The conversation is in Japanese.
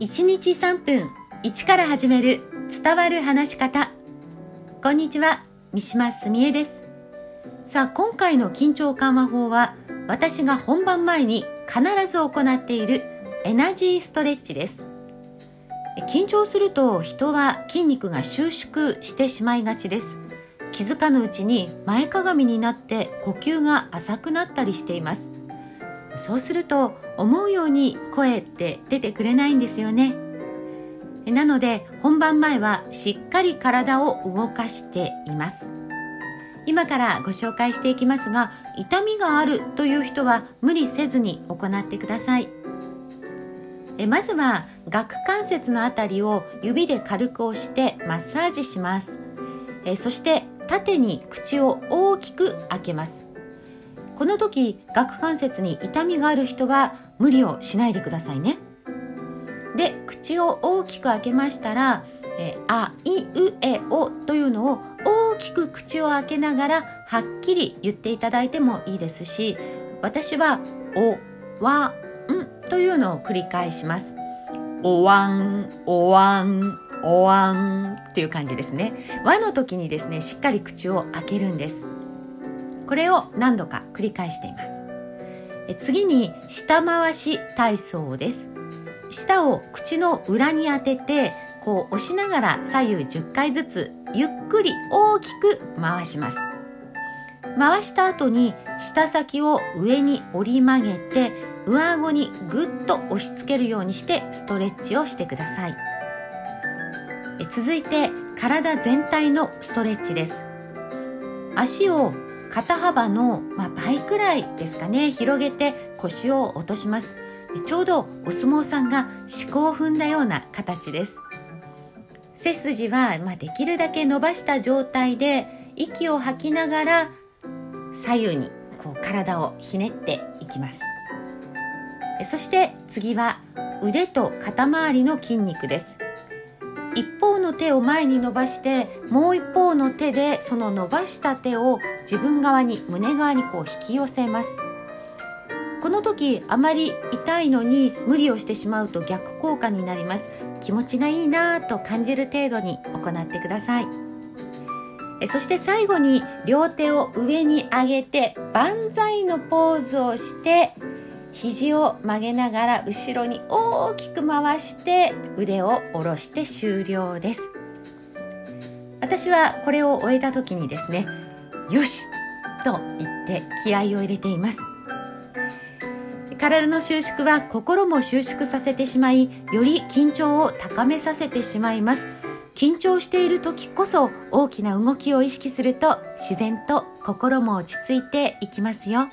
1日3分1から始める伝わる話し方。こんにちは三島澄江です。さあ今回の緊張緩和法は私が本番前に必ず行っているエナジーストレッチです。緊張すると人は筋肉が収縮してしまいがちです。気づかぬうちに前かがみになって呼吸が浅くなったりしています。そうすると思うように声って出てくれないんですよね。なので本番前はしっかり体を動かしています。今からご紹介していきますが痛みがあるという人は無理せずに行ってください。えまずは顎関節のあたりを指で軽く押してマッサージします。えそして縦に口を大きく開けます。この時顎関節に痛みがある人は無理をしないでくださいね。で口を大きく開けましたら「えあいうえお」というのを大きく口を開けながらはっきり言っていただいてもいいですし私は「おわん」というのを繰り返します。おわんおわんおわんっていう感じですね。和の時にですねしっかり口を開けるんです。これを何度か繰り返しています。え次に下回し体操です。舌を口の裏に当ててこう押しながら左右10回ずつゆっくり大きく回します。回した後に舌先を上に折り曲げて上顎にぐっと押し付けるようにしてストレッチをしてください。続いて体全体のストレッチです。足を肩幅の、ま、倍くらいですかね。広げて腰を落とします。ちょうどお相撲さんが四股を踏んだような形です。背筋は、まあ、できるだけ伸ばした状態で息を吐きながら左右にこう体をひねっていきます。そして次は腕と肩周りの筋肉です。一方の手を前に伸ばしてもう一方の手でその伸ばした手を自分側に胸側にこう引き寄せます。この時あまり痛いのに無理をしてしまうと逆効果になります。気持ちがいいなと感じる程度に行ってください。そして最後に両手を上に上げて万歳のポーズをして肘を曲げながら後ろに大きく回して腕を下ろして終了です。私はこれを終えた時にですねよしと言って気合を入れています。体の収縮は心も収縮させてしまいより緊張を高めさせてしまいます。緊張している時こそ大きな動きを意識すると自然と心も落ち着いていきますよ。